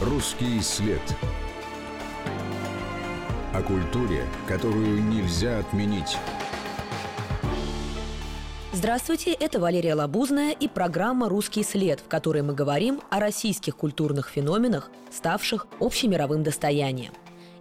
Русский след. О культуре, которую нельзя отменить. Здравствуйте, это Валерия Лабузная и программа «Русский след», в которой мы говорим о российских культурных феноменах, ставших общемировым достоянием.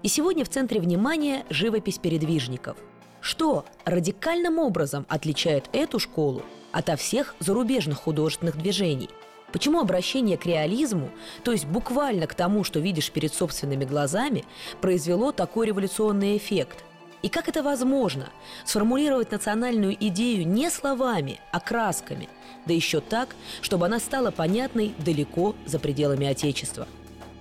И сегодня в центре внимания живопись передвижников. Что радикальным образом отличает эту школу ото всех зарубежных художественных движений – Почему обращение к реализму, то есть буквально к тому, что видишь перед собственными глазами, произвело такой революционный эффект? И как это возможно? Сформулировать национальную идею не словами, а красками, да еще так, чтобы она стала понятной далеко за пределами Отечества.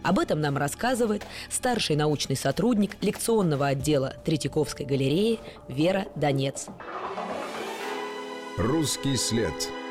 Об этом нам рассказывает старший научный сотрудник лекционного отдела Третьяковской галереи Вера Донец. Русский след –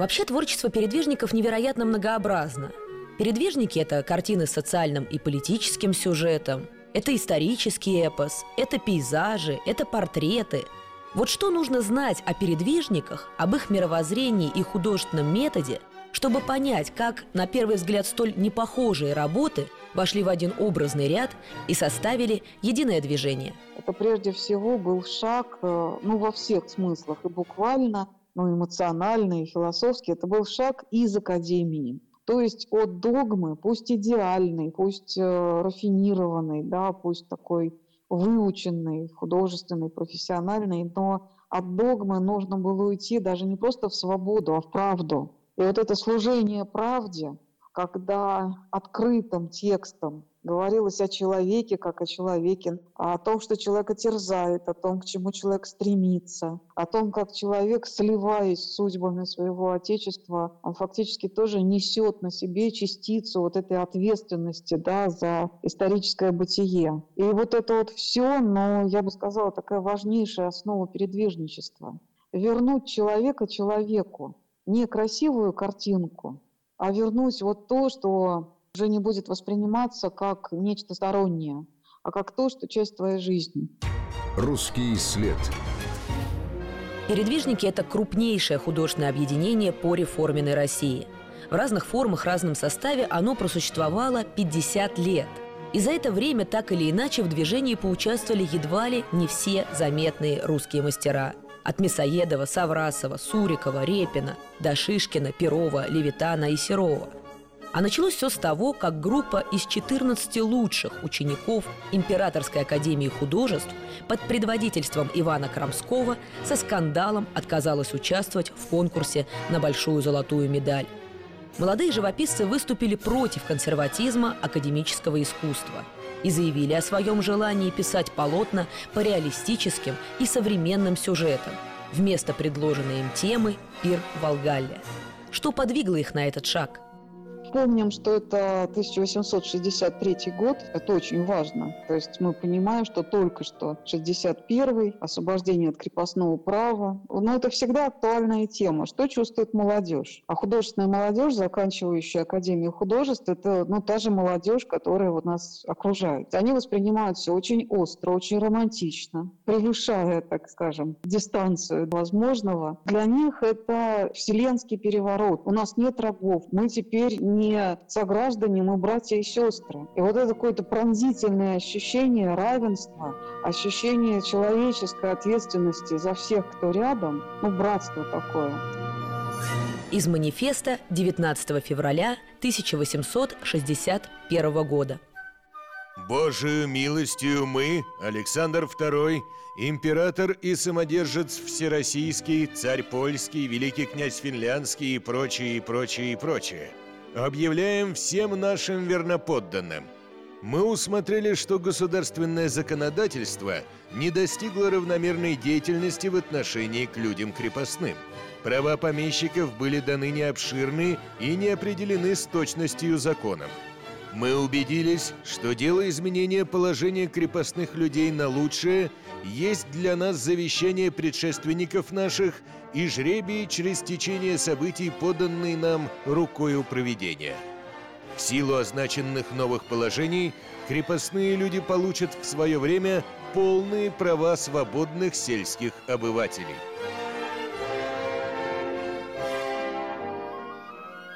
Вообще творчество передвижников невероятно многообразно. Передвижники – это картины с социальным и политическим сюжетом, это исторический эпос, это пейзажи, это портреты. Вот что нужно знать о передвижниках, об их мировоззрении и художественном методе, чтобы понять, как, на первый взгляд, столь непохожие работы вошли в один образный ряд и составили единое движение. Это прежде всего был шаг, э, ну, во всех смыслах, и буквально – ну, эмоциональный, философский, это был шаг из академии. То есть от догмы, пусть идеальный, пусть э, рафинированный, да, пусть такой выученный, художественный, профессиональный, но от догмы нужно было уйти даже не просто в свободу, а в правду. И вот это служение правде, когда открытым текстом говорилось о человеке как о человеке, о том, что человека терзает, о том, к чему человек стремится, о том, как человек, сливаясь с судьбами своего Отечества, он фактически тоже несет на себе частицу вот этой ответственности да, за историческое бытие. И вот это вот все, но я бы сказала, такая важнейшая основа передвижничества. Вернуть человека человеку, не красивую картинку, а вернуть вот то, что уже не будет восприниматься как нечто стороннее, а как то, что часть твоей жизни. Русский след. Передвижники – это крупнейшее художественное объединение по реформенной России. В разных формах, разном составе оно просуществовало 50 лет. И за это время так или иначе в движении поучаствовали едва ли не все заметные русские мастера. От Мясоедова, Саврасова, Сурикова, Репина до Шишкина, Перова, Левитана и Серова – а началось все с того, как группа из 14 лучших учеников Императорской академии художеств под предводительством Ивана Крамского со скандалом отказалась участвовать в конкурсе на большую золотую медаль. Молодые живописцы выступили против консерватизма академического искусства и заявили о своем желании писать полотна по реалистическим и современным сюжетам вместо предложенной им темы «Пир Волгалля». Что подвигло их на этот шаг – Помним, что это 1863 год, это очень важно. То есть мы понимаем, что только что 61-й, освобождение от крепостного права. Но это всегда актуальная тема. Что чувствует молодежь? А художественная молодежь, заканчивающая Академию художеств, это ну, та же молодежь, которая вот нас окружает. Они воспринимают все очень остро, очень романтично, превышая, так скажем, дистанцию возможного. Для них это вселенский переворот. У нас нет рабов. Мы теперь не сограждане, мы братья и сестры. И вот это какое-то пронзительное ощущение равенства, ощущение человеческой ответственности за всех, кто рядом, ну, братство такое. Из манифеста 19 февраля 1861 года. Божию милостью мы, Александр II, император и самодержец всероссийский, царь польский, великий князь финляндский и прочее, и прочее, и прочее – Объявляем всем нашим верноподданным. Мы усмотрели, что государственное законодательство не достигло равномерной деятельности в отношении к людям крепостным. Права помещиков были даны необширны и не определены с точностью законом. Мы убедились, что дело изменения положения крепостных людей на лучшее есть для нас завещание предшественников наших и жребий через течение событий, поданные нам рукою проведения. В силу означенных новых положений крепостные люди получат в свое время полные права свободных сельских обывателей.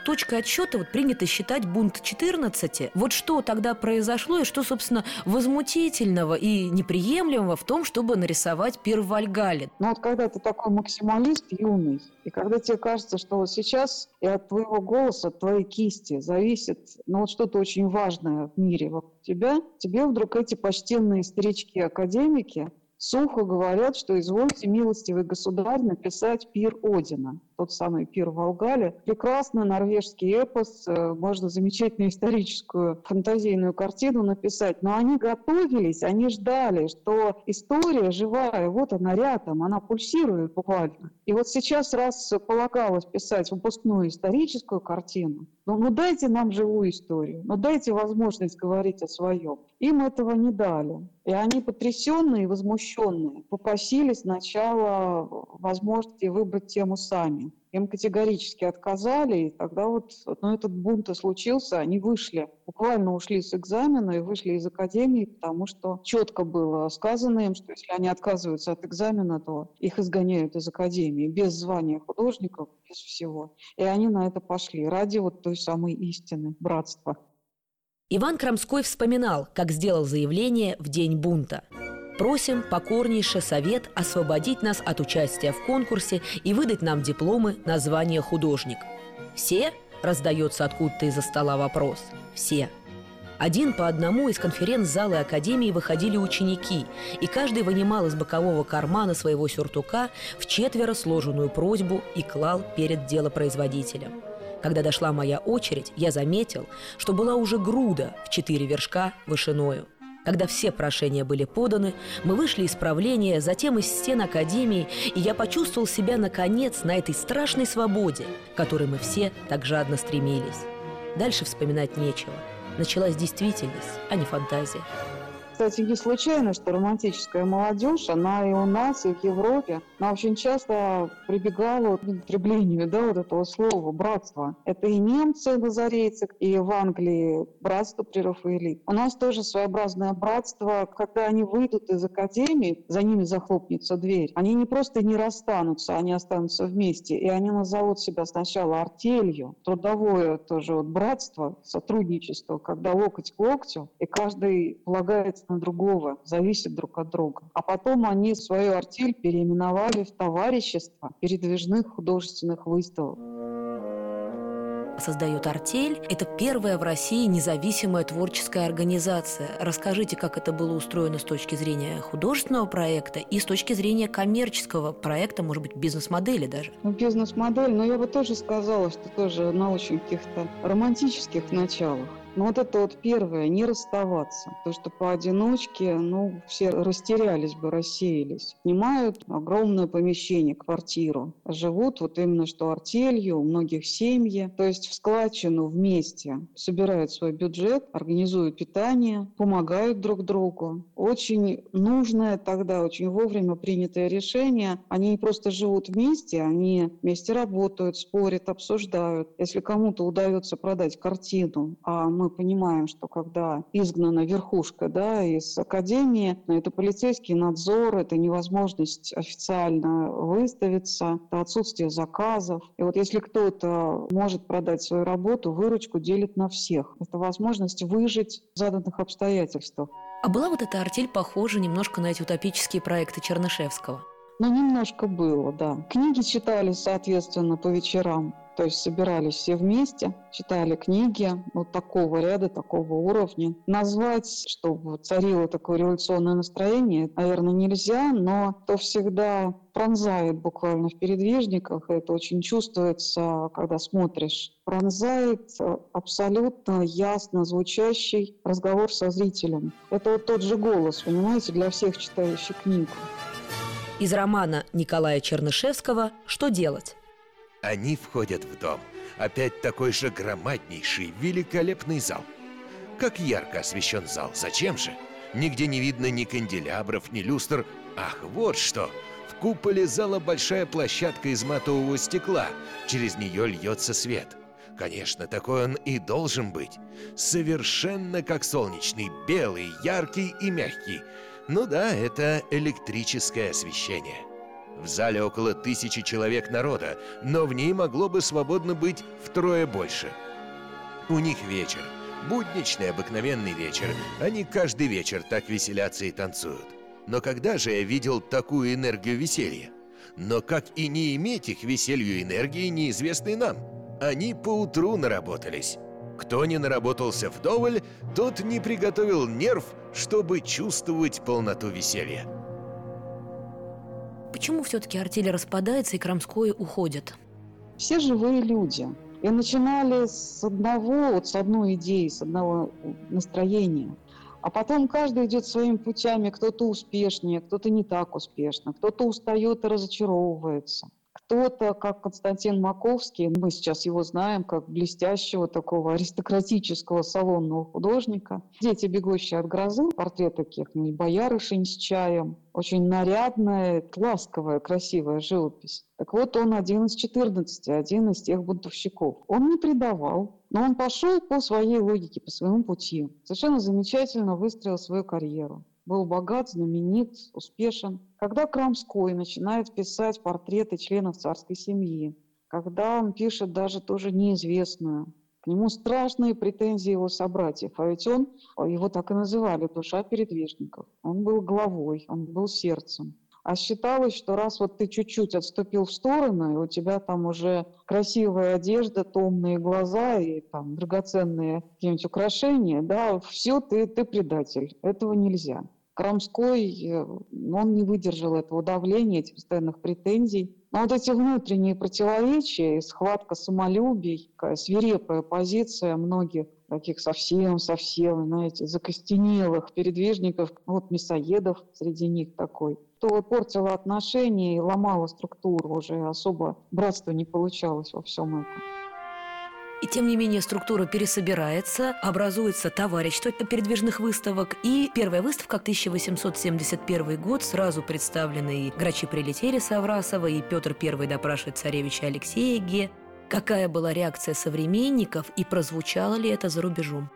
Точкой отсчета вот принято считать бунт 14. Вот что тогда произошло и что, собственно, возмутительного и неприемлемого в том, чтобы нарисовать пир в Вальгале? Ну вот когда ты такой максималист юный, и когда тебе кажется, что вот сейчас и от твоего голоса, от твоей кисти зависит ну, вот что-то очень важное в мире вокруг тебя, тебе вдруг эти почтенные старички-академики сухо говорят, что извольте, милостивый государь, написать пир Одина тот самый пир в Волгале. Прекрасный норвежский эпос, э, можно замечательную историческую фантазийную картину написать. Но они готовились, они ждали, что история живая, вот она рядом, она пульсирует буквально. И вот сейчас, раз полагалось писать выпускную историческую картину, ну, ну дайте нам живую историю, ну дайте возможность говорить о своем. Им этого не дали. И они потрясенные, возмущенные, попросили сначала возможности выбрать тему сами им категорически отказали, и тогда вот ну, этот бунт и случился, они вышли, буквально ушли с экзамена и вышли из академии, потому что четко было сказано им, что если они отказываются от экзамена, то их изгоняют из академии без звания художников, без всего. И они на это пошли ради вот той самой истины, братства. Иван Крамской вспоминал, как сделал заявление в день бунта – Просим покорнейше совет освободить нас от участия в конкурсе и выдать нам дипломы на звание художник. Все? Раздается откуда-то из-за стола вопрос. Все. Один по одному из конференц-зала Академии выходили ученики, и каждый вынимал из бокового кармана своего сюртука в четверо сложенную просьбу и клал перед делопроизводителем. Когда дошла моя очередь, я заметил, что была уже груда в четыре вершка вышиною. Когда все прошения были поданы, мы вышли из правления, затем из стен Академии, и я почувствовал себя, наконец, на этой страшной свободе, к которой мы все так жадно стремились. Дальше вспоминать нечего. Началась действительность, а не фантазия. Кстати, не случайно, что романтическая молодежь, она и у нас, и в Европе, она очень часто прибегала к употреблению да, вот этого слова «братство». Это и немцы, назарейцы, и в Англии братство при Рафаэли. У нас тоже своеобразное братство. Когда они выйдут из академии, за ними захлопнется дверь. Они не просто не расстанутся, они останутся вместе. И они назовут себя сначала артелью, трудовое тоже вот братство, сотрудничество, когда локоть к локтю, и каждый полагается на другого, зависят друг от друга. А потом они свою артель переименовали в товарищество передвижных художественных выставок создает «Артель». Это первая в России независимая творческая организация. Расскажите, как это было устроено с точки зрения художественного проекта и с точки зрения коммерческого проекта, может быть, бизнес-модели даже. Ну, бизнес-модель, но я бы тоже сказала, что тоже на очень каких-то романтических началах. Ну вот это вот первое, не расставаться. То, что поодиночке, ну, все растерялись бы, рассеялись. Снимают огромное помещение, квартиру. Живут вот именно что артелью, у многих семьи. То есть в складчину вместе собирают свой бюджет, организуют питание, помогают друг другу. Очень нужное тогда, очень вовремя принятое решение. Они не просто живут вместе, они вместе работают, спорят, обсуждают. Если кому-то удается продать картину, а мы мы понимаем, что когда изгнана верхушка да, из академии, это полицейский надзор, это невозможность официально выставиться, это отсутствие заказов. И вот если кто-то может продать свою работу, выручку делит на всех. Это возможность выжить в заданных обстоятельствах. А была вот эта артель похожа немножко на эти утопические проекты Чернышевского? Ну, немножко было, да. Книги читали, соответственно, по вечерам. То есть собирались все вместе, читали книги вот такого ряда, такого уровня. Назвать, чтобы царило такое революционное настроение, наверное, нельзя, но то всегда пронзает буквально в передвижниках. Это очень чувствуется, когда смотришь. Пронзает абсолютно ясно звучащий разговор со зрителем. Это вот тот же голос, понимаете, для всех читающих книгу. Из романа Николая Чернышевского «Что делать?». Они входят в дом. Опять такой же громаднейший, великолепный зал. Как ярко освещен зал. Зачем же? Нигде не видно ни канделябров, ни люстр. Ах, вот что! В куполе зала большая площадка из матового стекла. Через нее льется свет. Конечно, такой он и должен быть. Совершенно как солнечный, белый, яркий и мягкий. Ну да, это электрическое освещение. В зале около тысячи человек народа, но в ней могло бы свободно быть втрое больше. У них вечер. Будничный, обыкновенный вечер. Они каждый вечер так веселятся и танцуют. Но когда же я видел такую энергию веселья? Но как и не иметь их веселью энергии, неизвестной нам. Они поутру наработались. Кто не наработался вдоволь, тот не приготовил нерв, чтобы чувствовать полноту веселья. Почему все-таки артель распадается и Крамское уходит? Все живые люди. И начинали с одного, вот с одной идеи, с одного настроения. А потом каждый идет своими путями, кто-то успешнее, кто-то не так успешно, кто-то устает и разочаровывается. Кто-то, как Константин Маковский, мы сейчас его знаем как блестящего такого аристократического салонного художника. «Дети, бегущие от грозы», портрет каких-нибудь боярышень с чаем. Очень нарядная, ласковая, красивая живопись. Так вот, он один из 14, один из тех бунтовщиков. Он не предавал, но он пошел по своей логике, по своему пути. Совершенно замечательно выстроил свою карьеру был богат, знаменит, успешен. Когда Крамской начинает писать портреты членов царской семьи, когда он пишет даже тоже неизвестную, к нему страшные претензии его собратьев, а ведь он, его так и называли, душа передвижников. Он был главой, он был сердцем. А считалось, что раз вот ты чуть-чуть отступил в сторону, и у тебя там уже красивая одежда, томные глаза и там драгоценные какие-нибудь украшения, да, все, ты, ты предатель. Этого нельзя. Крамской, э, он не выдержал этого давления, этих постоянных претензий. Но вот эти внутренние противоречия, схватка самолюбий, свирепая позиция многих таких совсем-совсем, знаете, закостенелых передвижников, вот мясоедов среди них такой, то портило отношения и ломало структуру, уже особо братство не получалось во всем этом. И тем не менее структура пересобирается, образуется товарищество передвижных выставок. И первая выставка 1871 год, сразу представлены и грачи прилетели Саврасова, и Петр I допрашивает царевича Алексея Ге. Какая была реакция современников и прозвучало ли это за рубежом?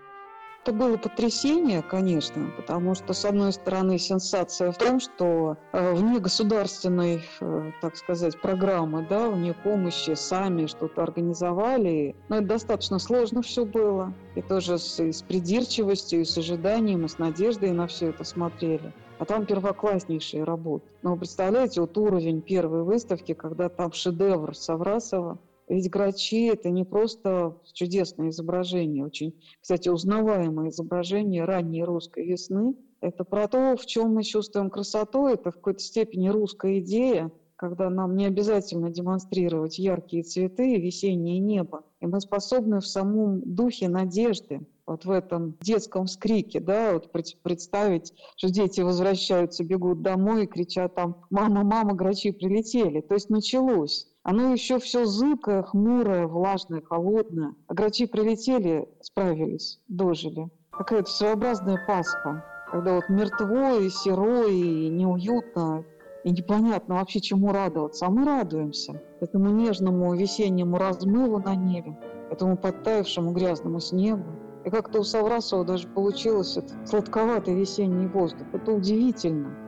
Это было потрясение, конечно, потому что, с одной стороны, сенсация в том, что э, вне государственной, э, так сказать, программы, да, вне помощи сами что-то организовали. Но это достаточно сложно все было. И тоже с, с придирчивостью, и с ожиданием, и с надеждой на все это смотрели. А там первокласснейшие работы. Но вы представляете, вот уровень первой выставки, когда там шедевр Саврасова, ведь грачи – это не просто чудесное изображение, очень, кстати, узнаваемое изображение ранней русской весны. Это про то, в чем мы чувствуем красоту, это в какой-то степени русская идея, когда нам не обязательно демонстрировать яркие цветы и весеннее небо. И мы способны в самом духе надежды, вот в этом детском скрике, да, вот представить, что дети возвращаются, бегут домой и кричат там «Мама, мама, грачи прилетели!» То есть началось. Оно еще все зыбкое, хмурое, влажное, холодное. А грачи прилетели, справились, дожили. Какая-то своеобразная Пасха, когда вот мертво и серо, и неуютно, и непонятно вообще, чему радоваться. А мы радуемся этому нежному весеннему размыву на небе, этому подтаявшему грязному снегу. И как-то у Саврасова даже получилось этот сладковатый весенний воздух. Это удивительно.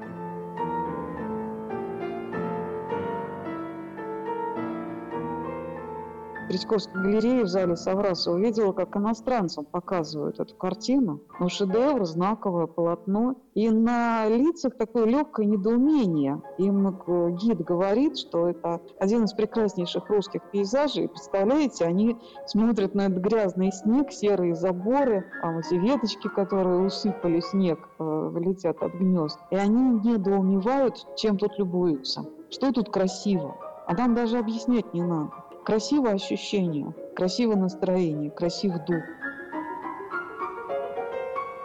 Третьяковской галереи в зале Савраса увидела, как иностранцам показывают эту картину. Ну, шедевр, знаковое полотно. И на лицах такое легкое недоумение. Им гид говорит, что это один из прекраснейших русских пейзажей. Представляете, они смотрят на этот грязный снег, серые заборы, а эти веточки, которые усыпали снег, э, летят от гнезд. И они недоумевают, чем тут любуются. Что тут красиво? А нам даже объяснять не надо. Красивое ощущение, красивое настроение, красивый дух.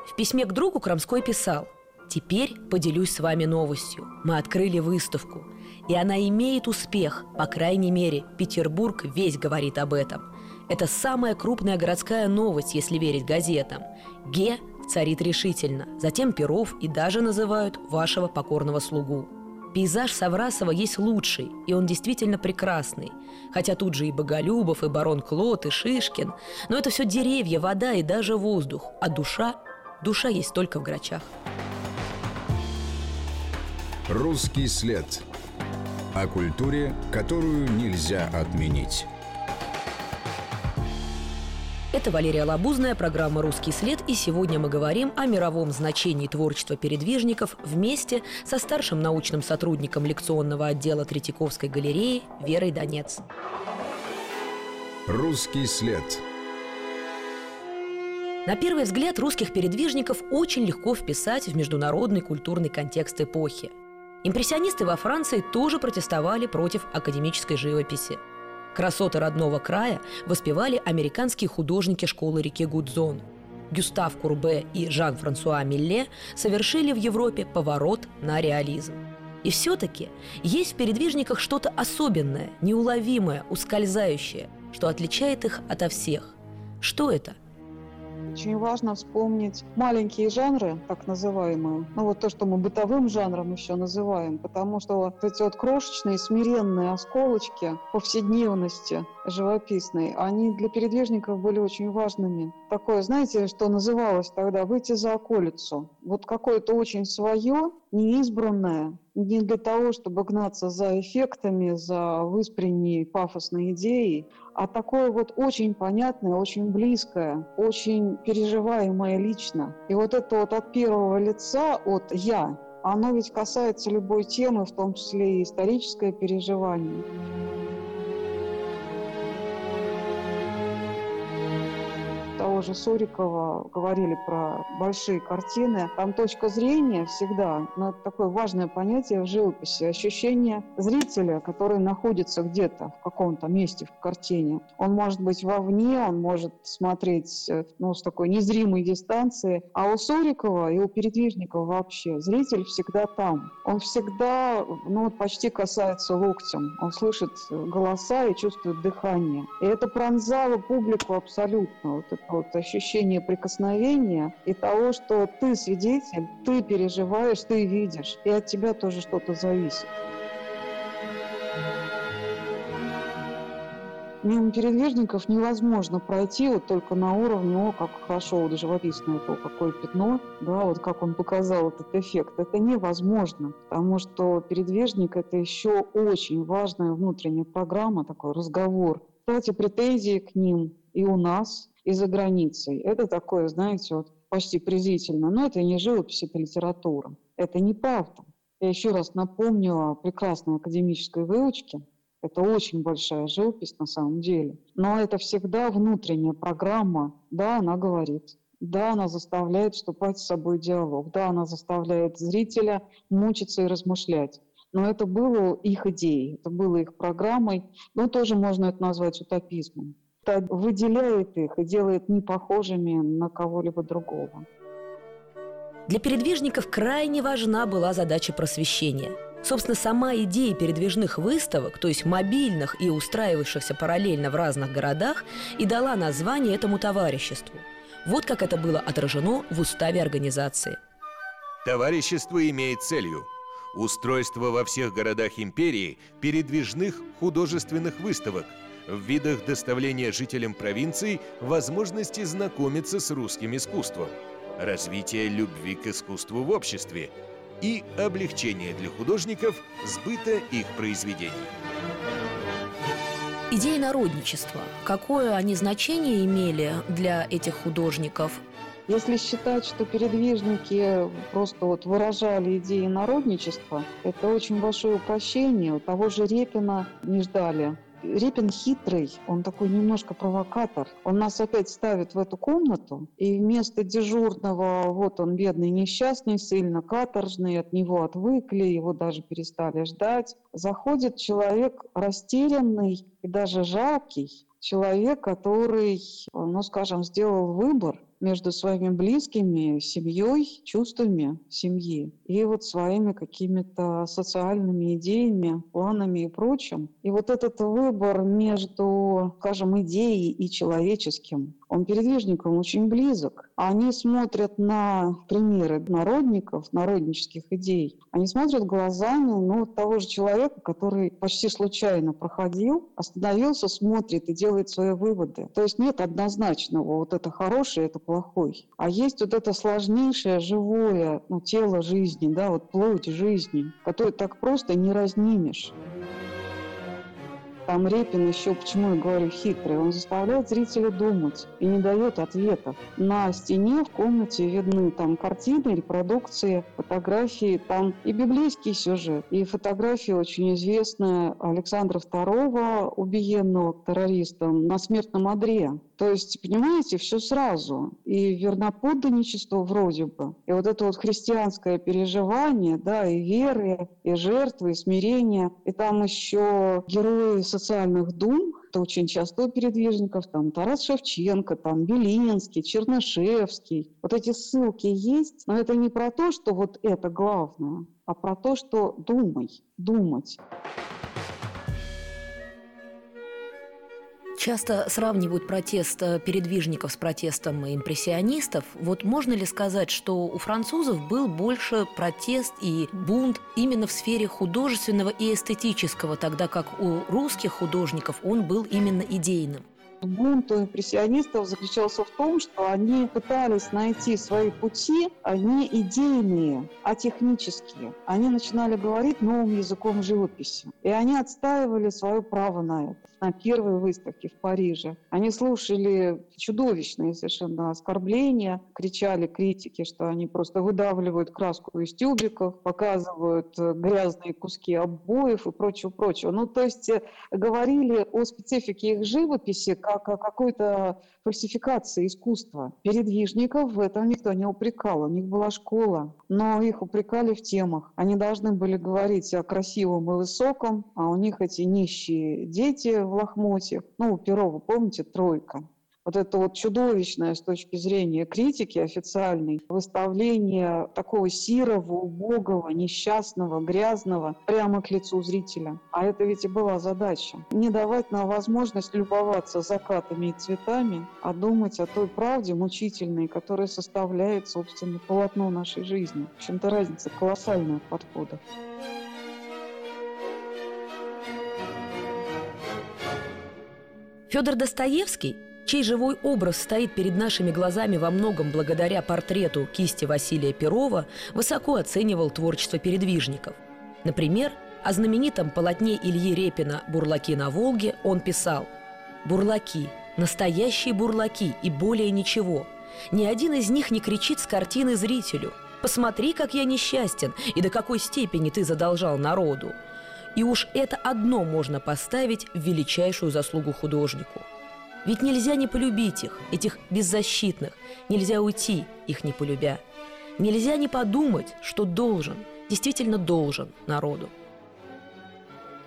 В письме к другу Крамской писал «Теперь поделюсь с вами новостью. Мы открыли выставку, и она имеет успех. По крайней мере, Петербург весь говорит об этом. Это самая крупная городская новость, если верить газетам. Ге царит решительно, затем Перов и даже называют вашего покорного слугу. Пейзаж Саврасова есть лучший, и он действительно прекрасный. Хотя тут же и Боголюбов, и барон Клод, и Шишкин. Но это все деревья, вода и даже воздух. А душа? Душа есть только в грачах. Русский след. О культуре, которую нельзя отменить. Это Валерия Лабузная, программа «Русский след», и сегодня мы говорим о мировом значении творчества передвижников вместе со старшим научным сотрудником лекционного отдела Третьяковской галереи Верой Донец. «Русский след» На первый взгляд русских передвижников очень легко вписать в международный культурный контекст эпохи. Импрессионисты во Франции тоже протестовали против академической живописи. Красоты родного края воспевали американские художники школы реки Гудзон. Гюстав Курбе и Жан-Франсуа Милле совершили в Европе поворот на реализм. И все-таки есть в передвижниках что-то особенное, неуловимое, ускользающее, что отличает их ото всех. Что это – очень важно вспомнить маленькие жанры, так называемые, ну вот то, что мы бытовым жанром еще называем, потому что вот эти вот крошечные, смиренные осколочки повседневности живописной, они для передвижников были очень важными. Такое, знаете, что называлось тогда «выйти за околицу». Вот какое-то очень свое, неизбранное, не для того, чтобы гнаться за эффектами, за выспренней пафосной идеей, а такое вот очень понятное, очень близкое, очень переживаемое лично. И вот это вот от первого лица, от «я», оно ведь касается любой темы, в том числе и историческое переживание. Же Сурикова говорили про большие картины. Там точка зрения всегда, но это такое важное понятие в живописи, ощущение зрителя, который находится где-то в каком-то месте в картине. Он может быть вовне, он может смотреть э, ну, с такой незримой дистанции. А у Сурикова и у передвижников вообще зритель всегда там. Он всегда ну, почти касается локтем. Он слышит голоса и чувствует дыхание. И это пронзало публику абсолютно. Вот это вот ощущение прикосновения и того, что ты свидетель, ты переживаешь, ты видишь, и от тебя тоже что-то зависит. Мимо передвижников невозможно пройти вот только на уровне, о, как хорошо вот живописное то, какое пятно, да, вот как он показал этот эффект. Это невозможно, потому что передвижник – это еще очень важная внутренняя программа, такой разговор. Кстати, претензии к ним и у нас, и за границей. Это такое, знаете, вот почти презрительно. Но это не живопись, это литература. Это не правда. Я еще раз напомню о прекрасной академической выучке. Это очень большая живопись на самом деле. Но это всегда внутренняя программа. Да, она говорит. Да, она заставляет вступать с собой в диалог. Да, она заставляет зрителя мучиться и размышлять. Но это было их идеей, это было их программой. Но тоже можно это назвать утопизмом выделяет их и делает непохожими на кого-либо другого. Для передвижников крайне важна была задача просвещения. Собственно, сама идея передвижных выставок, то есть мобильных и устраивавшихся параллельно в разных городах, и дала название этому товариществу. Вот как это было отражено в уставе организации. Товарищество имеет целью устройство во всех городах империи передвижных художественных выставок – в видах доставления жителям провинций возможности знакомиться с русским искусством, развитие любви к искусству в обществе и облегчение для художников сбыта их произведений. Идеи народничества. Какое они значение имели для этих художников? Если считать, что передвижники просто вот выражали идеи народничества, это очень большое упрощение. У того же Репина не ждали Репин хитрый, он такой немножко провокатор. Он нас опять ставит в эту комнату, и вместо дежурного, вот он бедный, несчастный, сильно каторжный, от него отвыкли, его даже перестали ждать, заходит человек растерянный и даже жалкий, человек, который, ну, скажем, сделал выбор между своими близкими, семьей, чувствами семьи и вот своими какими-то социальными идеями, планами и прочим. И вот этот выбор между, скажем, идеей и человеческим, он передвижникам очень близок. Они смотрят на примеры народников, народнических идей. Они смотрят глазами ну, того же человека, который почти случайно проходил, остановился, смотрит и делает свои выводы. То есть нет однозначного, вот это хорошее, это плохое плохой. А есть вот это сложнейшее живое ну, тело жизни, да, вот плоть жизни, которую так просто не разнимешь. Там Репин еще, почему я говорю хитрый, он заставляет зрителя думать и не дает ответов. На стене в комнате видны там картины, репродукции, фотографии, там и библейский сюжет, и фотографии очень известная Александра II, убиенного террористом, на смертном одре. То есть, понимаете, все сразу. И верноподданничество вроде бы. И вот это вот христианское переживание, да, и веры, и жертвы, и смирения. И там еще герои социальных дум, это очень часто у передвижников, там Тарас Шевченко, там Белинский, Чернышевский. Вот эти ссылки есть, но это не про то, что вот это главное, а про то, что думай, думать. Часто сравнивают протест э, передвижников с протестом импрессионистов. Вот можно ли сказать, что у французов был больше протест и бунт именно в сфере художественного и эстетического, тогда как у русских художников он был именно идейным? Бунт у импрессионистов заключался в том, что они пытались найти свои пути, а не идейные, а технические. Они начинали говорить новым языком живописи. И они отстаивали свое право на это на первой выставке в Париже. Они слушали чудовищные совершенно оскорбления, кричали критики, что они просто выдавливают краску из тюбиков, показывают э, грязные куски обоев и прочего-прочего. Ну, то есть э, говорили о специфике их живописи как о какой-то фальсификации искусства. Передвижников в этом никто не упрекал, у них была школа, но их упрекали в темах. Они должны были говорить о красивом и высоком, а у них эти нищие дети в лохмотьях. Ну, у Перова, помните, тройка вот это вот чудовищное с точки зрения критики официальной выставление такого сирого, убогого, несчастного, грязного прямо к лицу зрителя. А это ведь и была задача. Не давать нам возможность любоваться закатами и цветами, а думать о той правде мучительной, которая составляет, собственно, полотно нашей жизни. В общем-то, разница колоссальная в подходах. Федор Достоевский чей живой образ стоит перед нашими глазами во многом благодаря портрету кисти Василия Перова, высоко оценивал творчество передвижников. Например, о знаменитом полотне Ильи Репина «Бурлаки на Волге» он писал «Бурлаки, настоящие бурлаки и более ничего. Ни один из них не кричит с картины зрителю «Посмотри, как я несчастен и до какой степени ты задолжал народу». И уж это одно можно поставить в величайшую заслугу художнику – ведь нельзя не полюбить их, этих беззащитных. Нельзя уйти, их не полюбя. Нельзя не подумать, что должен, действительно должен народу.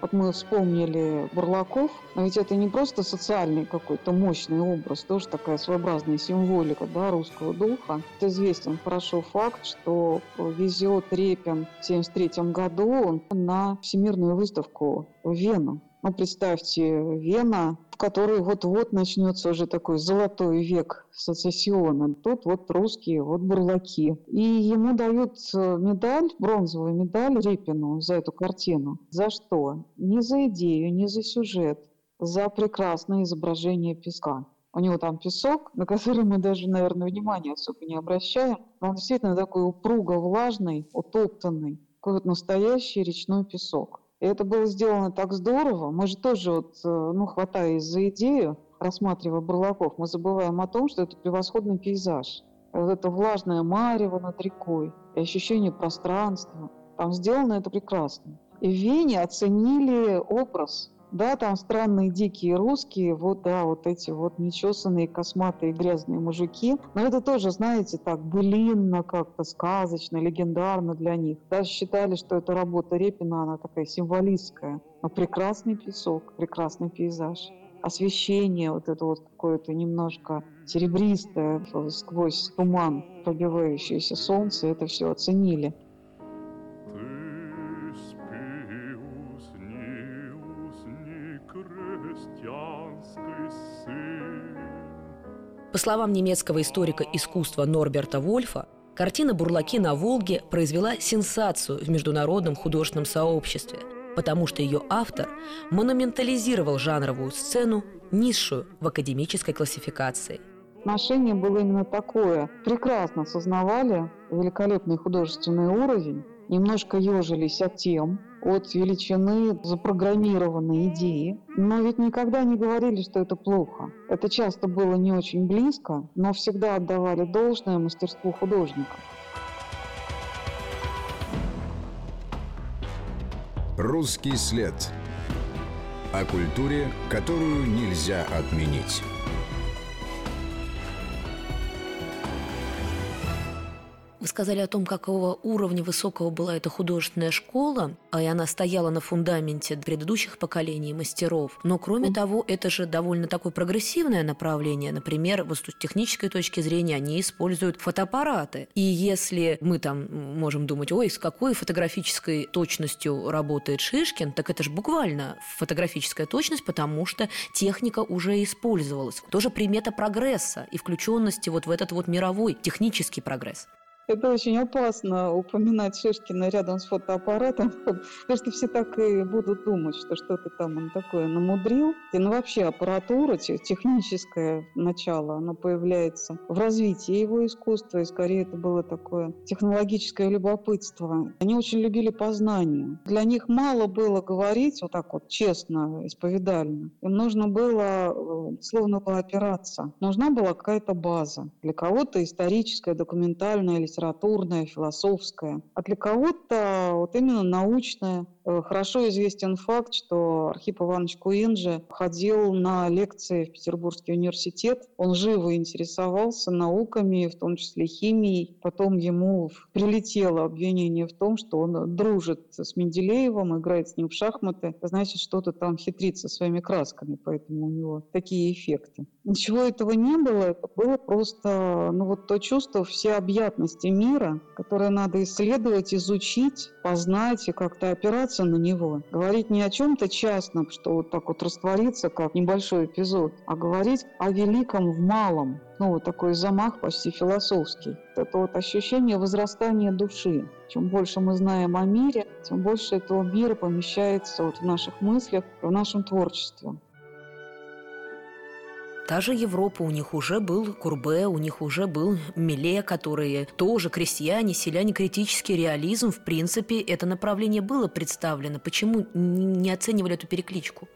Вот мы вспомнили Бурлаков, но ведь это не просто социальный какой-то мощный образ, тоже такая своеобразная символика да, русского духа. Это известен хорошо факт, что везет Репин в 1973 году на Всемирную выставку в Вену. Ну, представьте, Вена, в которой вот-вот начнется уже такой золотой век сецессиона. Тут вот русские, вот бурлаки. И ему дают э, медаль, бронзовую медаль Репину за эту картину. За что? Не за идею, не за сюжет, за прекрасное изображение песка. У него там песок, на который мы даже, наверное, внимания особо не обращаем. Он действительно такой упруго влажный, утоптанный, какой-то настоящий речной песок. И это было сделано так здорово. Мы же тоже, вот, э, ну, хватаясь за идею, рассматривая бурлаков, мы забываем о том, что это превосходный пейзаж. Вот это влажное марево над рекой, и ощущение пространства. Там сделано это прекрасно. И в Вене оценили образ да, там странные дикие русские, вот, да, вот эти вот нечесанные, косматые, грязные мужики. Но это тоже, знаете, так былинно как-то, сказочно, легендарно для них. Даже считали, что эта работа Репина, она такая символистская. Но прекрасный песок, прекрасный пейзаж. Освещение вот это вот какое-то немножко серебристое сквозь туман пробивающееся солнце, это все оценили. По словам немецкого историка искусства Норберта Вольфа, картина «Бурлаки на Волге» произвела сенсацию в международном художественном сообществе, потому что ее автор монументализировал жанровую сцену, низшую в академической классификации. Отношение было именно такое. Прекрасно осознавали великолепный художественный уровень, немножко ежились от тем, от величины запрограммированной идеи. Но ведь никогда не говорили, что это плохо. Это часто было не очень близко, но всегда отдавали должное мастерству художников. Русский след. О культуре, которую нельзя отменить. Сказали о том, какого уровня высокого была эта художественная школа, а и она стояла на фундаменте предыдущих поколений мастеров. Но, кроме того, это же довольно такое прогрессивное направление. Например, с технической точки зрения они используют фотоаппараты. И если мы там можем думать, ой, с какой фотографической точностью работает Шишкин, так это же буквально фотографическая точность, потому что техника уже использовалась. Тоже примета прогресса и включенности вот в этот вот мировой технический прогресс. Это очень опасно упоминать Шишкина рядом с фотоаппаратом, потому что все так и будут думать, что что-то там он такое намудрил. И ну вообще аппаратура, техническое начало, оно появляется в развитии его искусства, и скорее это было такое технологическое любопытство. Они очень любили познание. Для них мало было говорить вот так вот честно, исповедально. Им нужно было, э, словно бы опираться. Нужна была какая-то база. Для кого-то историческая, документальная или литературная, философская, а для кого-то вот именно научная. Э, хорошо известен факт, что Архип Иванович Куинджи ходил на лекции в Петербургский университет. Он живо интересовался науками, в том числе химией. Потом ему прилетело обвинение в том, что он дружит с Менделеевым, играет с ним в шахматы, значит, что-то там хитрит со своими красками, поэтому у него такие эффекты. Ничего этого не было, это было просто ну, вот то чувство всеобъятности мира, которое надо исследовать, изучить, познать и как-то опираться на него. Говорить не о чем-то частном, что вот так вот растворится, как небольшой эпизод, а говорить о великом в малом. Ну, вот такой замах почти философский. Это вот ощущение возрастания души. Чем больше мы знаем о мире, тем больше этого мира помещается вот в наших мыслях, в нашем творчестве. Та же Европа, у них уже был Курбе, у них уже был Миле, которые тоже крестьяне, селяне, критический реализм. В принципе, это направление было представлено. Почему не оценивали эту перекличку?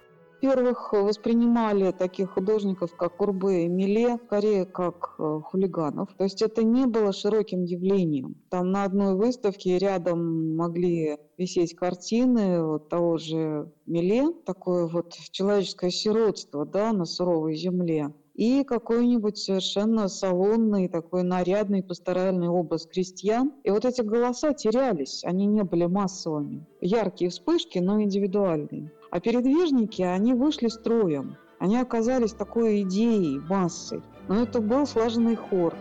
Во-первых, воспринимали таких художников, как Курбе и Миле, скорее как э, хулиганов. То есть это не было широким явлением. Там на одной выставке рядом могли висеть картины вот того же Миле, такое вот человеческое сиротство да, на суровой земле и какой-нибудь совершенно салонный, такой нарядный пасторальный образ крестьян. И вот эти голоса терялись, они не были массовыми. Яркие вспышки, но индивидуальные. А передвижники, они вышли строем. Они оказались такой идеей, массой. Но это был слаженный хор.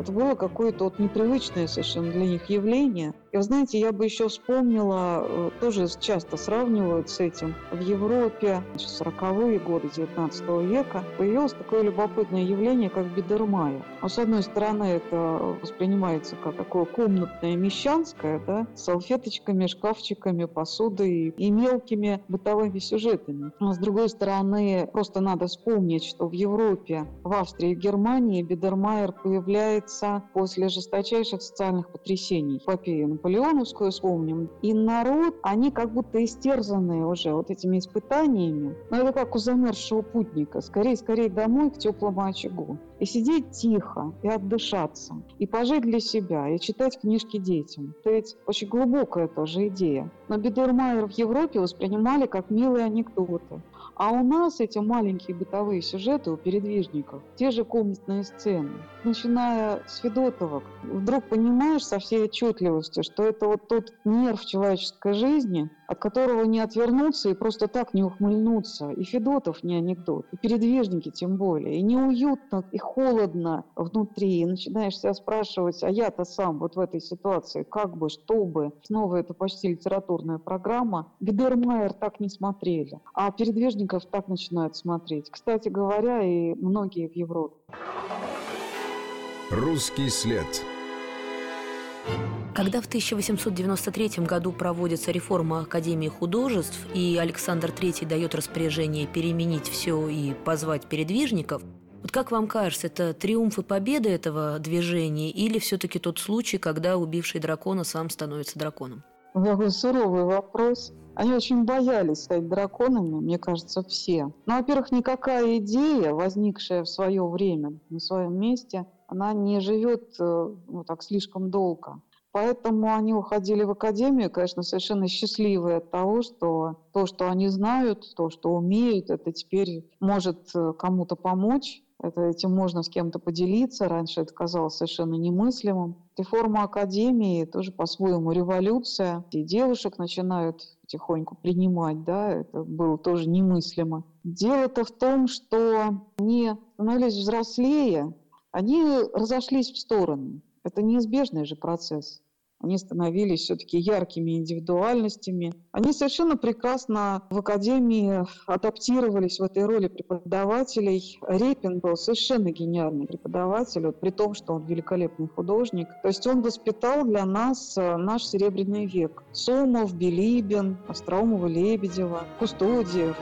Это было какое-то вот непривычное совершенно для них явление. И вы знаете, я бы еще вспомнила, э, тоже часто сравнивают с этим, в Европе в 40-е годы 19 века появилось такое любопытное явление, как бидермайер. Но, с одной стороны, это воспринимается как такое комнатное мещанское, да, с салфеточками, шкафчиками, посудой и мелкими бытовыми сюжетами. А с другой стороны, просто надо вспомнить, что в Европе, в Австрии и Германии бидермайер появляется после жесточайших социальных потрясений. Эпопею наполеоновскую вспомним, и народ, они как будто истерзанные уже вот этими испытаниями. Но это как у замерзшего путника. Скорее, скорее домой к теплому очагу. И сидеть тихо, и отдышаться, и пожить для себя, и читать книжки детям. Это ведь очень глубокая тоже идея. Но Бидермайер в Европе воспринимали как милые анекдоты. А у нас эти маленькие бытовые сюжеты у передвижников, те же комнатные сцены, начиная с Федотовок, вдруг понимаешь со всей отчетливостью, что это вот тот нерв человеческой жизни, от которого не отвернуться и просто так не ухмыльнуться. И Федотов не анекдот, и передвижники тем более. И неуютно, и холодно внутри. И начинаешь себя спрашивать, а я-то сам вот в этой ситуации, как бы, что бы. Снова это почти литературная программа. Бидермайер так не смотрели. А передвижников так начинают смотреть. Кстати говоря, и многие в Европе. Русский след. Когда в 1893 году проводится реформа Академии художеств, и Александр III дает распоряжение переменить все и позвать передвижников, вот как вам кажется, это триумф и победа этого движения или все-таки тот случай, когда убивший дракона сам становится драконом? Какой суровый вопрос. Они очень боялись стать драконами, мне кажется, все. Ну, во-первых, никакая идея, возникшая в свое время на своем месте, она не живет э, ну, так слишком долго. Поэтому они уходили в академию, конечно, совершенно счастливые от того, что то, что они знают, то, что умеют, это теперь может э, кому-то помочь. Это, этим можно с кем-то поделиться. Раньше это казалось совершенно немыслимым. Реформа Академии тоже по-своему революция. И девушек начинают потихоньку принимать, да, это было тоже немыслимо. Дело-то в том, что они становились взрослее, они разошлись в стороны. Это неизбежный же процесс. Они становились все-таки яркими индивидуальностями. Они совершенно прекрасно в академии адаптировались в этой роли преподавателей. Репин был совершенно гениальный преподаватель, вот, при том, что он великолепный художник. То есть он воспитал для нас э, наш Серебряный век. Сомов, Билибин, Остроумова, Лебедева, Кустодиев.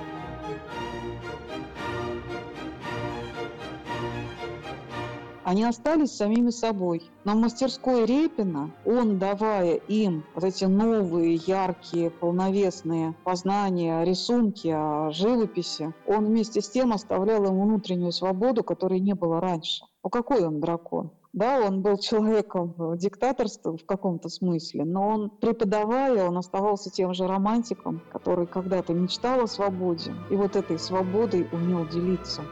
Они остались самими собой. Но в мастерской Репина он, давая им вот эти новые, яркие, полновесные познания, рисунки о живописи, он вместе с тем оставлял им внутреннюю свободу, которой не было раньше. Ну какой он дракон? Да, он был человеком диктаторства в каком-то смысле, но он, преподавая, он оставался тем же романтиком, который когда-то мечтал о свободе, и вот этой свободой умел делиться.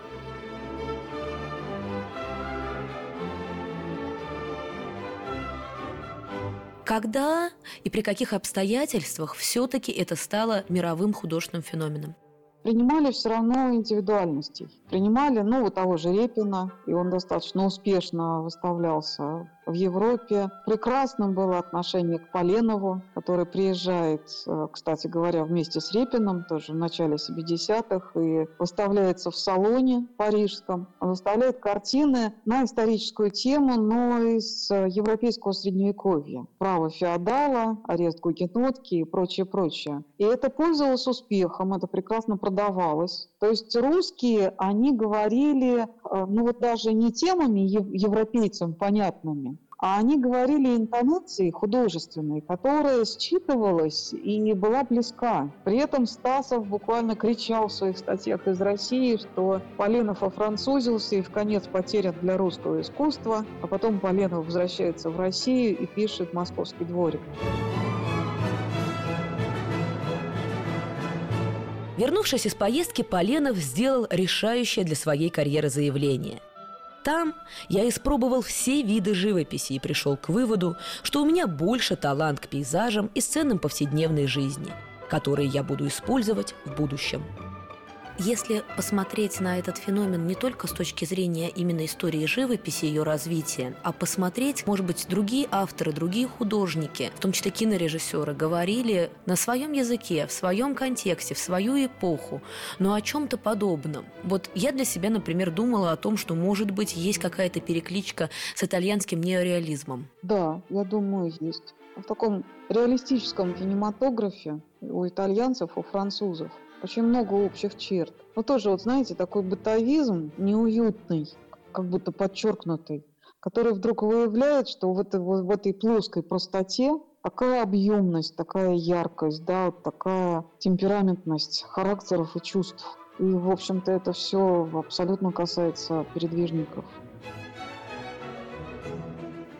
Когда и при каких обстоятельствах все-таки это стало мировым художественным феноменом? принимали все равно индивидуальностей. Принимали, ну, вот того же Репина, и он достаточно успешно выставлялся в Европе. Прекрасным было отношение к Поленову, который приезжает, э, кстати говоря, вместе с Репиным, тоже в начале 70-х, и выставляется в салоне парижском. Он выставляет картины на историческую тему, но из э, европейского средневековья. Право феодала, арест гугенотки и прочее, прочее. И это пользовалось успехом, это прекрасно продавалось. То есть русские, они говорили, э, ну вот даже не темами европейцам понятными, а они говорили интонацией художественной, которая считывалась и была близка. При этом Стасов буквально кричал в своих статьях из России, что Поленов офранцузился и в конец потерян для русского искусства, а потом Поленов возвращается в Россию и пишет «Московский дворик». Вернувшись из поездки, Поленов сделал решающее для своей карьеры заявление. Там я испробовал все виды живописи и пришел к выводу, что у меня больше талант к пейзажам и сценам повседневной жизни, которые я буду использовать в будущем. Если посмотреть на этот феномен не только с точки зрения именно истории живописи, ее развития, а посмотреть, может быть, другие авторы, другие художники, в том числе кинорежиссеры, говорили на своем языке, в своем контексте, в свою эпоху, но о чем-то подобном. Вот я для себя, например, думала о том, что, может быть, есть какая-то перекличка с итальянским неореализмом. Да, я думаю, есть. В таком реалистическом кинематографе у итальянцев, у французов – очень много общих черт. Но тоже, вот знаете, такой бытовизм неуютный, как будто подчеркнутый, который вдруг выявляет, что в этой, в этой плоской простоте такая объемность, такая яркость, да, вот такая темпераментность характеров и чувств. И, в общем-то, это все абсолютно касается передвижников.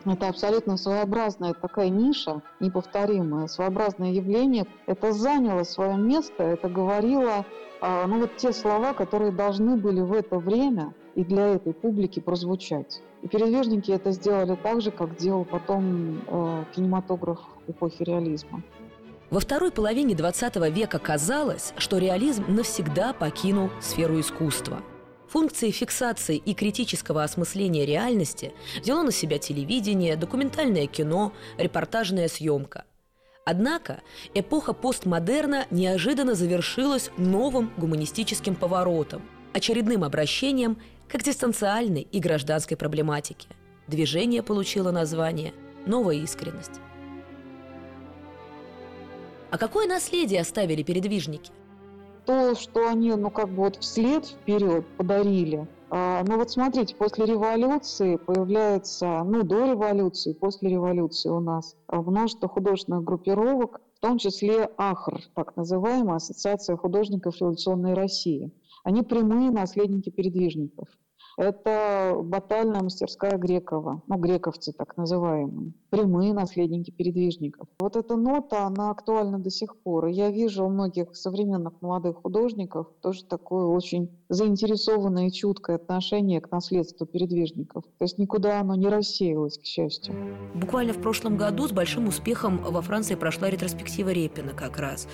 Это абсолютно своеобразная такая ниша, неповторимая, своеобразное явление. Это заняло свое место, это говорило, а, ну вот те слова, которые должны были в это время и для этой публики прозвучать. И передвижники это сделали так же, как делал потом э, кинематограф эпохи реализма. Во второй половине XX века казалось, что реализм навсегда покинул сферу искусства – Функции фиксации и критического осмысления реальности взяло на себя телевидение, документальное кино, репортажная съемка. Однако эпоха постмодерна неожиданно завершилась новым гуманистическим поворотом, очередным обращением к экзистенциальной и гражданской проблематике. Движение получило название «Новая искренность». А какое наследие оставили передвижники? То, что они, ну, как бы вот вслед вперед подарили, а, ну вот смотрите, после революции появляется, ну до революции, после революции у нас множество художественных группировок, в том числе АХР, так называемая Ассоциация художников революционной России. Они прямые наследники передвижников. Это батальная мастерская Грекова, ну, грековцы так называемые, прямые наследники передвижников. Вот эта нота, она актуальна до сих пор. И я вижу у многих современных молодых художников тоже такое очень заинтересованное и чуткое отношение к наследству передвижников. То есть никуда оно не рассеялось, к счастью. Буквально в прошлом году с большим успехом во Франции прошла ретроспектива Репина как раз.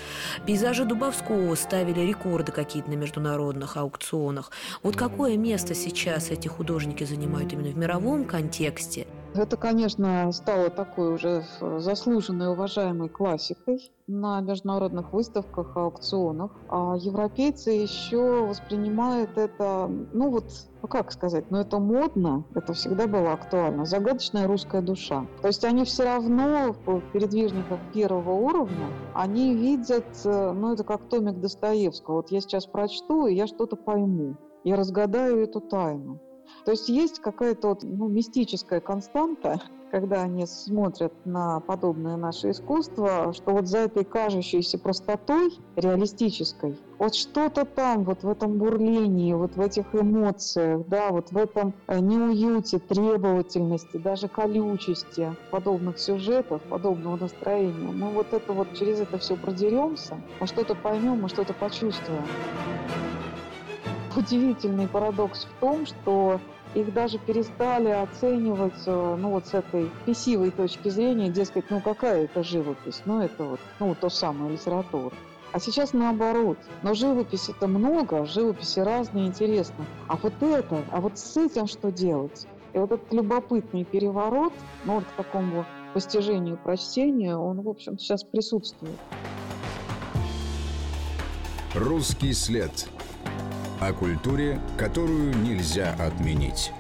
Пейзажи Дубовского ставили рекорды какие-то на международных аукционах. Вот какое место сейчас эти художники занимают именно в мировом контексте? Это, конечно, стало такой уже заслуженной, уважаемой классикой на международных выставках, аукционах. А европейцы еще воспринимают это, ну вот, ну как сказать, ну это модно, это всегда было актуально. Загадочная русская душа. То есть они все равно в передвижниках первого уровня, они видят, э, ну это как томик Достоевского. Вот я сейчас прочту, и я что-то пойму я разгадаю эту тайну. То есть есть какая-то вот, ну, мистическая константа, когда они смотрят на подобное наше искусство, что вот за этой кажущейся простотой реалистической, вот что-то там, вот в этом бурлении, вот в этих эмоциях, да, вот в этом э, неуюте, требовательности, даже колючести подобных сюжетов, подобного настроения, мы вот это вот через это все продеремся, мы что-то поймем, мы что-то почувствуем удивительный парадокс в том, что их даже перестали оценивать, э, ну вот с этой писивой точки зрения, дескать, ну какая это живопись, ну это вот, ну то самое литература. А сейчас наоборот. Но живописи это много, живописи разные, интересно. А вот это, а вот с этим что делать? И вот этот любопытный переворот, ну вот к такому постижению, прочтению, он, в общем, сейчас присутствует. Русский след о культуре, которую нельзя отменить.